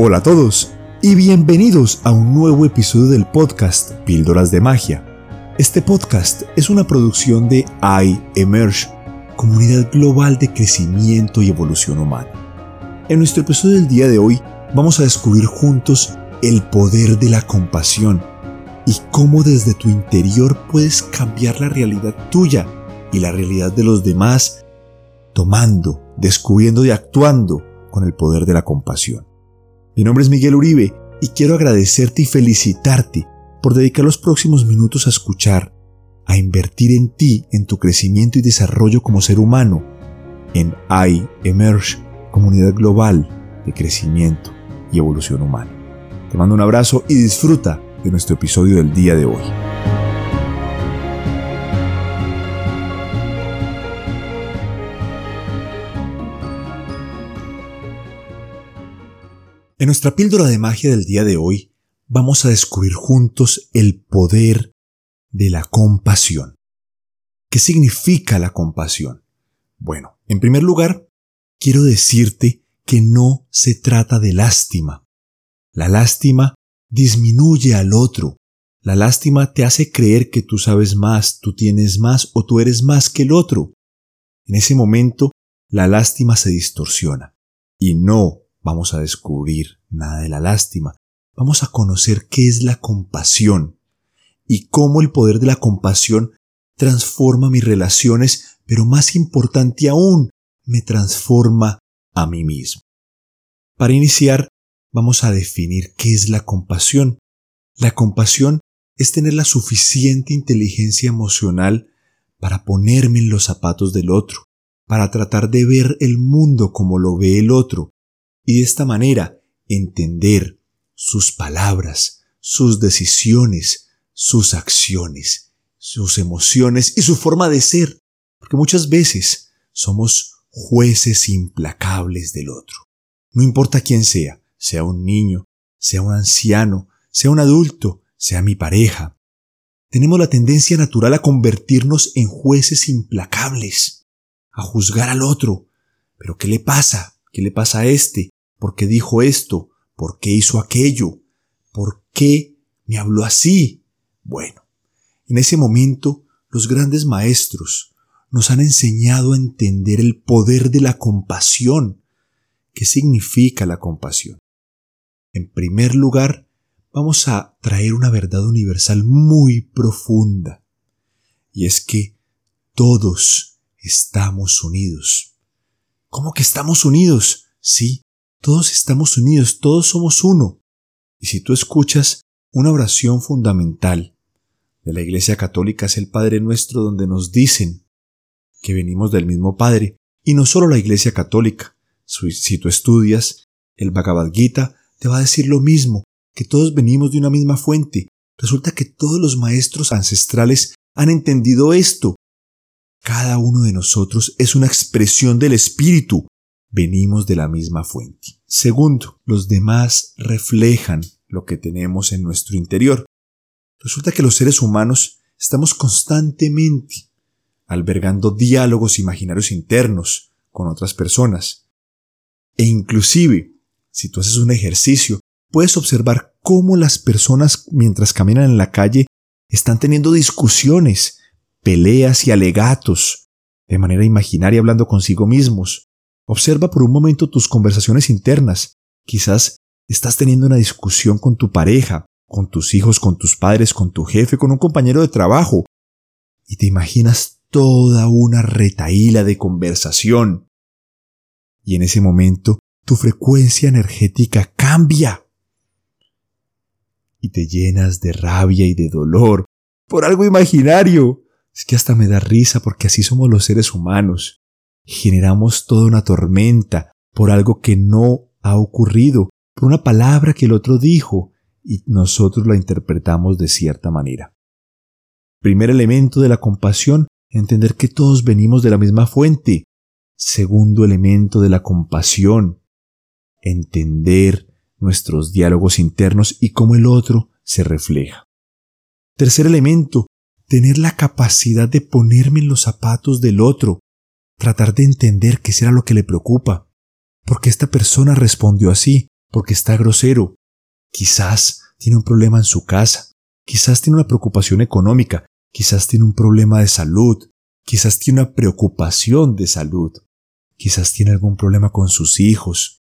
Hola a todos y bienvenidos a un nuevo episodio del podcast Píldoras de Magia. Este podcast es una producción de iEmerge, comunidad global de crecimiento y evolución humana. En nuestro episodio del día de hoy vamos a descubrir juntos el poder de la compasión y cómo desde tu interior puedes cambiar la realidad tuya y la realidad de los demás, tomando, descubriendo y actuando con el poder de la compasión. Mi nombre es Miguel Uribe y quiero agradecerte y felicitarte por dedicar los próximos minutos a escuchar, a invertir en ti, en tu crecimiento y desarrollo como ser humano, en iEmerge, comunidad global de crecimiento y evolución humana. Te mando un abrazo y disfruta de nuestro episodio del día de hoy. En nuestra píldora de magia del día de hoy vamos a descubrir juntos el poder de la compasión. ¿Qué significa la compasión? Bueno, en primer lugar, quiero decirte que no se trata de lástima. La lástima disminuye al otro. La lástima te hace creer que tú sabes más, tú tienes más o tú eres más que el otro. En ese momento, la lástima se distorsiona. Y no vamos a descubrir nada de la lástima, vamos a conocer qué es la compasión y cómo el poder de la compasión transforma mis relaciones, pero más importante aún, me transforma a mí mismo. Para iniciar, vamos a definir qué es la compasión. La compasión es tener la suficiente inteligencia emocional para ponerme en los zapatos del otro, para tratar de ver el mundo como lo ve el otro, y de esta manera entender sus palabras, sus decisiones, sus acciones, sus emociones y su forma de ser, porque muchas veces somos jueces implacables del otro. No importa quién sea, sea un niño, sea un anciano, sea un adulto, sea mi pareja. Tenemos la tendencia natural a convertirnos en jueces implacables, a juzgar al otro. Pero ¿qué le pasa? ¿Qué le pasa a este? ¿Por qué dijo esto? ¿Por qué hizo aquello? ¿Por qué me habló así? Bueno, en ese momento los grandes maestros nos han enseñado a entender el poder de la compasión. ¿Qué significa la compasión? En primer lugar, vamos a traer una verdad universal muy profunda. Y es que todos estamos unidos. ¿Cómo que estamos unidos? Sí, todos estamos unidos, todos somos uno. Y si tú escuchas una oración fundamental de la Iglesia Católica es el Padre Nuestro donde nos dicen que venimos del mismo Padre, y no solo la Iglesia Católica. Si tú estudias el Bhagavad Gita, te va a decir lo mismo, que todos venimos de una misma fuente. Resulta que todos los maestros ancestrales han entendido esto. Cada uno de nosotros es una expresión del Espíritu, venimos de la misma fuente. Segundo, los demás reflejan lo que tenemos en nuestro interior. Resulta que los seres humanos estamos constantemente albergando diálogos imaginarios internos con otras personas. E inclusive, si tú haces un ejercicio, puedes observar cómo las personas mientras caminan en la calle están teniendo discusiones, peleas y alegatos, de manera imaginaria hablando consigo mismos, Observa por un momento tus conversaciones internas. Quizás estás teniendo una discusión con tu pareja, con tus hijos, con tus padres, con tu jefe, con un compañero de trabajo. Y te imaginas toda una retaíla de conversación. Y en ese momento tu frecuencia energética cambia. Y te llenas de rabia y de dolor por algo imaginario. Es que hasta me da risa porque así somos los seres humanos generamos toda una tormenta por algo que no ha ocurrido, por una palabra que el otro dijo, y nosotros la interpretamos de cierta manera. Primer elemento de la compasión, entender que todos venimos de la misma fuente. Segundo elemento de la compasión, entender nuestros diálogos internos y cómo el otro se refleja. Tercer elemento, tener la capacidad de ponerme en los zapatos del otro, tratar de entender qué será lo que le preocupa, porque esta persona respondió así, porque está grosero. Quizás tiene un problema en su casa, quizás tiene una preocupación económica, quizás tiene un problema de salud, quizás tiene una preocupación de salud, quizás tiene algún problema con sus hijos,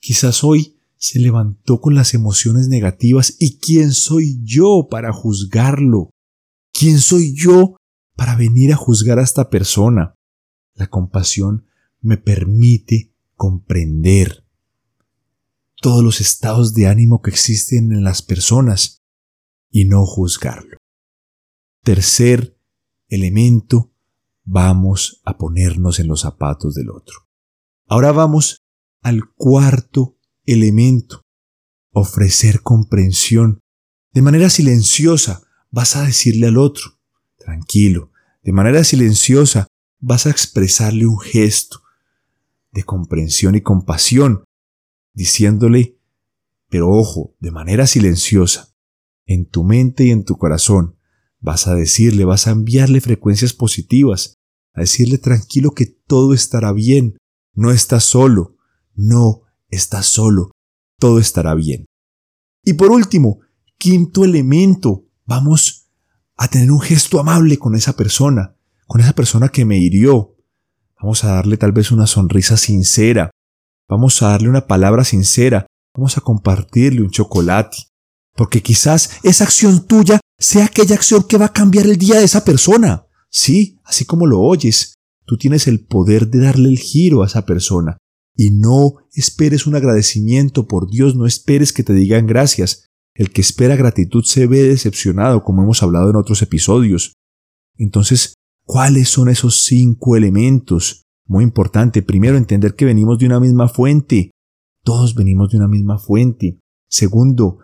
quizás hoy se levantó con las emociones negativas y ¿quién soy yo para juzgarlo? ¿Quién soy yo para venir a juzgar a esta persona? La compasión me permite comprender todos los estados de ánimo que existen en las personas y no juzgarlo. Tercer elemento, vamos a ponernos en los zapatos del otro. Ahora vamos al cuarto elemento, ofrecer comprensión. De manera silenciosa vas a decirle al otro, tranquilo, de manera silenciosa vas a expresarle un gesto de comprensión y compasión, diciéndole, pero ojo, de manera silenciosa, en tu mente y en tu corazón, vas a decirle, vas a enviarle frecuencias positivas, a decirle tranquilo que todo estará bien, no estás solo, no estás solo, todo estará bien. Y por último, quinto elemento, vamos a tener un gesto amable con esa persona, con esa persona que me hirió. Vamos a darle tal vez una sonrisa sincera, vamos a darle una palabra sincera, vamos a compartirle un chocolate, porque quizás esa acción tuya sea aquella acción que va a cambiar el día de esa persona. Sí, así como lo oyes, tú tienes el poder de darle el giro a esa persona. Y no esperes un agradecimiento por Dios, no esperes que te digan gracias. El que espera gratitud se ve decepcionado, como hemos hablado en otros episodios. Entonces, ¿cuáles son esos cinco elementos? Muy importante, primero entender que venimos de una misma fuente. Todos venimos de una misma fuente. Segundo,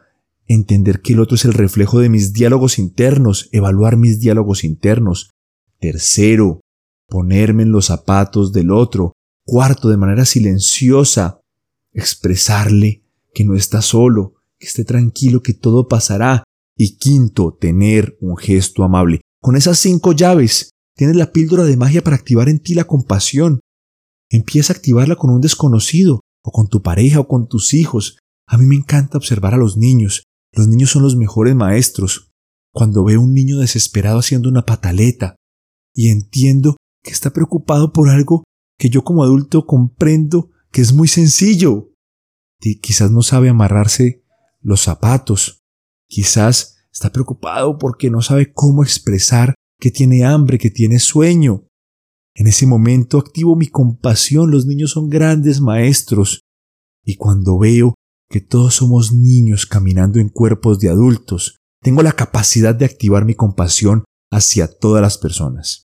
entender que el otro es el reflejo de mis diálogos internos, evaluar mis diálogos internos. Tercero, ponerme en los zapatos del otro. Cuarto, de manera silenciosa, expresarle que no está solo, que esté tranquilo, que todo pasará. Y quinto, tener un gesto amable. Con esas cinco llaves, tienes la píldora de magia para activar en ti la compasión. Empieza a activarla con un desconocido, o con tu pareja, o con tus hijos. A mí me encanta observar a los niños. Los niños son los mejores maestros. Cuando veo un niño desesperado haciendo una pataleta, y entiendo que está preocupado por algo que yo como adulto comprendo que es muy sencillo. quizás no sabe amarrarse los zapatos. Quizás está preocupado porque no sabe cómo expresar que tiene hambre, que tiene sueño. En ese momento activo mi compasión. Los niños son grandes maestros. Y cuando veo que todos somos niños caminando en cuerpos de adultos, tengo la capacidad de activar mi compasión hacia todas las personas.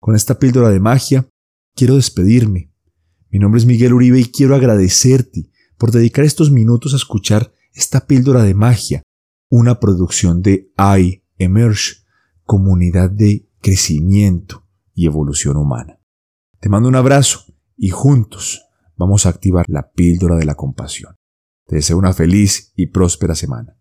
Con esta píldora de magia, quiero despedirme. Mi nombre es Miguel Uribe y quiero agradecerte por dedicar estos minutos a escuchar esta píldora de magia, una producción de I Emerge, comunidad de crecimiento y evolución humana. Te mando un abrazo y juntos vamos a activar la píldora de la compasión. Te deseo una feliz y próspera semana.